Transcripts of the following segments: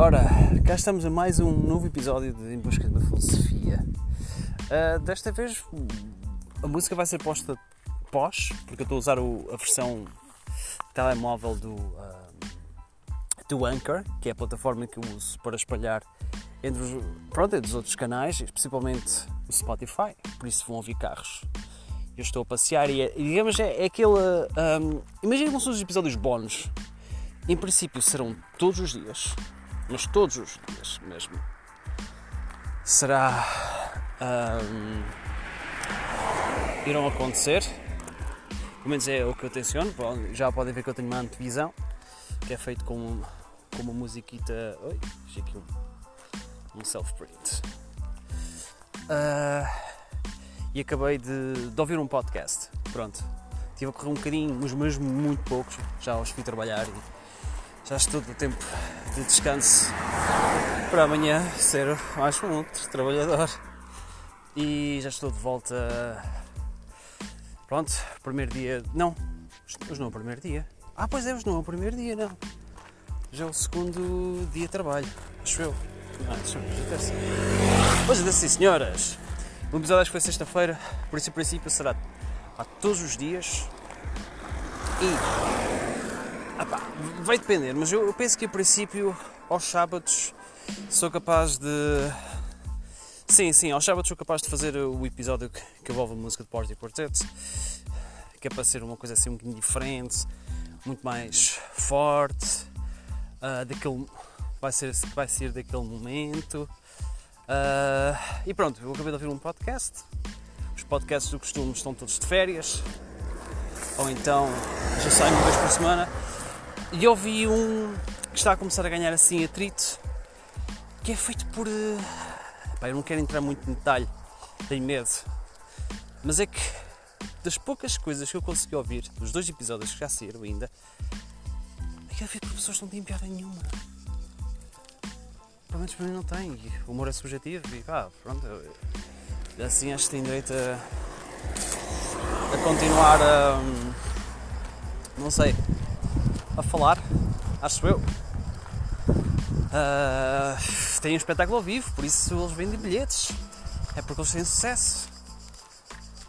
Ora, cá estamos a mais um novo episódio de Em Busca uma Filosofia. Uh, desta vez a música vai ser posta pós, porque eu estou a usar o, a versão telemóvel do, uh, do Anchor, que é a plataforma que eu uso para espalhar entre os, pronto, entre os outros canais, principalmente o Spotify, por isso vão ouvir carros. Eu estou a passear e, é, digamos, é, é aquele. Um, imagina como são os episódios bónus. Em princípio serão todos os dias, mas todos os dias mesmo. Será. Irão acontecer. Pelo menos é o que eu tenciono. Já podem ver que eu tenho uma antevisão que é feito com, com uma musiquita. Oi, achei aqui um, um self-print. Uh, e acabei de, de, ouvir um podcast. Pronto. Estive a correr um bocadinho, mas mesmo muito poucos. Já os fui trabalhar e já estou do tempo de descanso para amanhã ser mais um outro trabalhador. E já estou de volta. Pronto, primeiro dia. Não, hoje não é o primeiro dia. Ah, pois é, hoje não é o primeiro dia, não. Já é o segundo dia de trabalho, acho eu. Ah, deixa-me Hoje é sim, senhoras. O episódio acho que foi sexta-feira, por isso, em princípio, será a todos os dias. E. Apá, vai depender, mas eu, eu penso que, a princípio, aos sábados, sou capaz de. Sim, sim, aos sábados sou capaz de fazer o episódio que, que envolve a música de Party Quartet, que é para ser uma coisa assim um bocadinho diferente, muito mais forte, uh, daquele, vai, ser, vai ser daquele momento. Uh, e pronto, eu acabei de ouvir um podcast. Os podcasts do costume estão todos de férias, ou então já saem uma vez por semana. E eu vi um que está a começar a ganhar assim atrito, que é feito por. Uh, pá, eu não quero entrar muito em detalhe, tenho medo. Mas é que das poucas coisas que eu consegui ouvir, dos dois episódios que já saíram ainda, é que eu vi que pessoas não têm piada nenhuma pelo menos para mim não tem. O humor é subjetivo e pá, pronto. Assim acho que tem direito a, a continuar a. não sei. A falar, acho eu. Uh, tem um espetáculo ao vivo, por isso eles vendem bilhetes. É porque eles têm sucesso.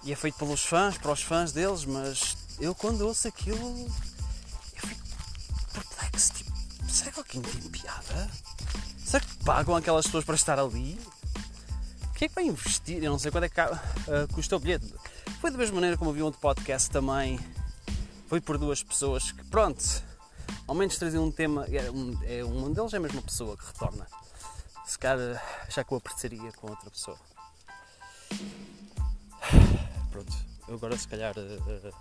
E é feito pelos fãs, para os fãs deles, mas eu quando ouço aquilo eu fico perplexo, tipo, será que alguém tem piada? Será que pagam aquelas pessoas para estar ali? O que é que vai investir? Eu não sei quanto é que uh, custa o bilhete. Foi da mesma maneira como vi um podcast também. Foi por duas pessoas que, pronto, ao menos traziam um tema. É um, é, um deles é a mesma pessoa que retorna. Se calhar já que eu apreciaria com outra pessoa. Pronto, eu agora se calhar. Uh, uh,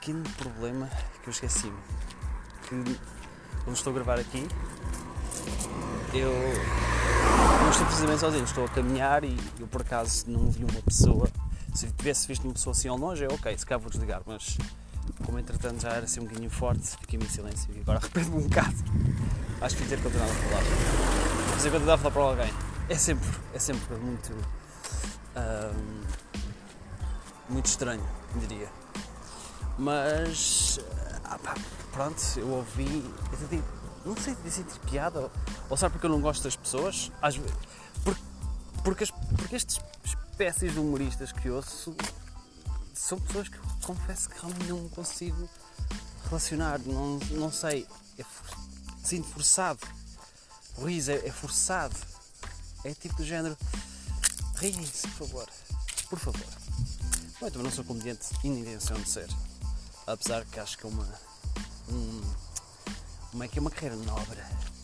pequeno problema que eu esqueci-me. Que quando estou a gravar aqui, eu precisamente sozinho, estou a caminhar e eu por acaso não vi uma pessoa. Se tivesse visto uma pessoa assim ao longe, é ok, se calhar vou desligar, mas como entretanto já era assim um bocadinho forte, fiquei-me em silêncio e agora arrependo-me um bocado. Acho que ter continuado a falar. Mas eu continuar a falar para alguém. É sempre, é sempre muito. muito estranho, diria. Mas ah, pá, pronto, eu ouvi. Eu não sei se sentir piada ou sabe porque eu não gosto das pessoas. Às vezes, porque, porque, porque estas espécies de humoristas que ouço são pessoas que eu confesso que realmente não consigo relacionar. Não, não sei. É for, sinto forçado. O riso é, é forçado. É tipo do género. Riem-se, por favor. Por favor. Eu também não sou comediante e nem intenção de ser apesar que acho que é uma, um, uma, que é uma carreira nobre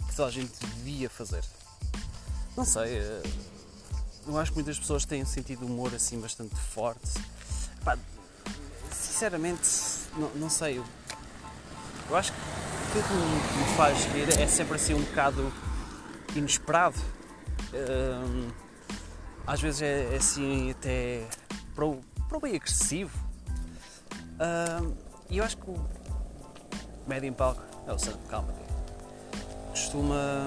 que toda a gente devia fazer. Não sei, eh, eu acho que muitas pessoas têm um sentido de humor assim bastante forte. Pá, sinceramente, não, não sei, eu, eu acho que o que me faz rir é sempre assim um bocado inesperado. Um, às vezes é, é, assim até para o, para o bem agressivo. Um, e eu acho que o médio em palco é o stand comedy. Costuma.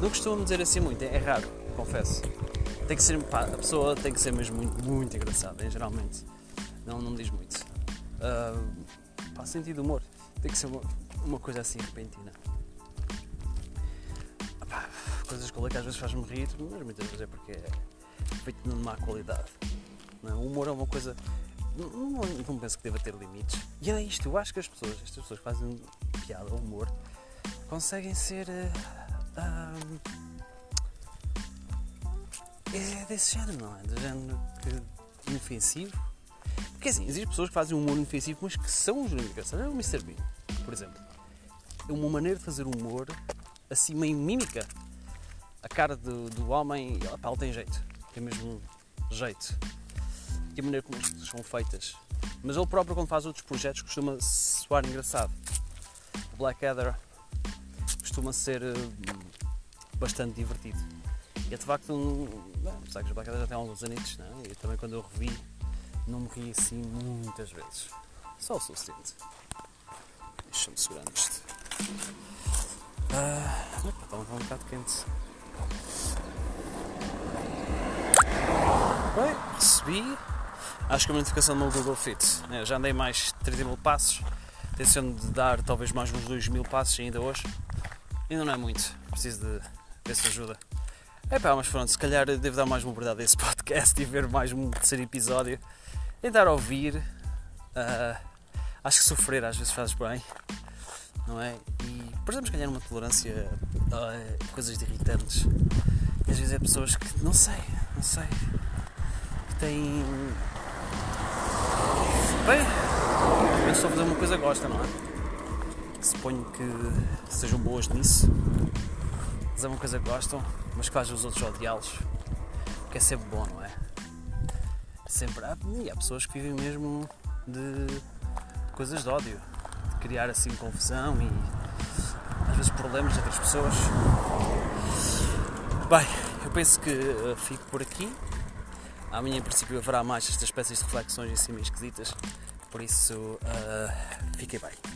Não costumo dizer assim muito, é raro, confesso. Tem que ser, pá, a pessoa tem que ser mesmo muito, muito engraçada, geralmente. Não, não diz muito. Uh, pá, sentido humor. Tem que ser uma, uma coisa assim repentina. Pá, coisas leio que às vezes faz-me rir, mas muitas vezes é porque é feito de má qualidade. Não, é? o humor é uma coisa. Não, não, não, penso que deva ter limites. E é isto, eu acho que as pessoas, estas pessoas que fazem piada humor, conseguem ser. Uh, é desse género, não é? Do género que, inofensivo. Porque assim, existem pessoas que fazem um humor inofensivo, mas que são os engraçados. É o Mr. Bean, por exemplo. É uma maneira de fazer humor assim meio mímica. A cara do, do homem, pá, ele tem jeito. Tem mesmo jeito. E a maneira como são feitas. Mas ele próprio, quando faz outros projetos, costuma soar engraçado. O Blackadder costuma ser uh, bastante divertido. E é de facto um. Apesar que os Blackadder já têm alguns anitos, não é? E também quando eu revi, não me ri assim muitas vezes. Só o suficiente. Deixa-me segurar isto. Ah, está um bocado quente. Bem, recebi. Acho que a notificação do meu Google Fit. É, já andei mais 30 mil passos. Tenciono de dar talvez mais uns 2 mil passos ainda hoje. Ainda não é muito. Preciso de se ajuda. É pá, mas pronto, se calhar devo dar mais uma verdade a esse podcast e ver mais um terceiro episódio. Tentar ouvir. Uh, acho que sofrer às vezes faz bem. Não é? E precisamos ganhar uma tolerância a coisas irritantes. Às vezes é pessoas que não sei, não sei. Que têm. Bem, eu só fazer uma coisa gosta, não é? Suponho que sejam boas nisso. Fazer uma coisa que gostam mas que os outros odiá-los. Que é sempre bom, não é? Sempre há, e há pessoas que vivem mesmo de coisas de ódio, de criar assim confusão e às vezes problemas de outras pessoas. Bem, eu penso que uh, fico por aqui. Amanhã, em princípio, haverá mais estas espécies de reflexões assim meio esquisitas. Por isso, uh, fiquem bem.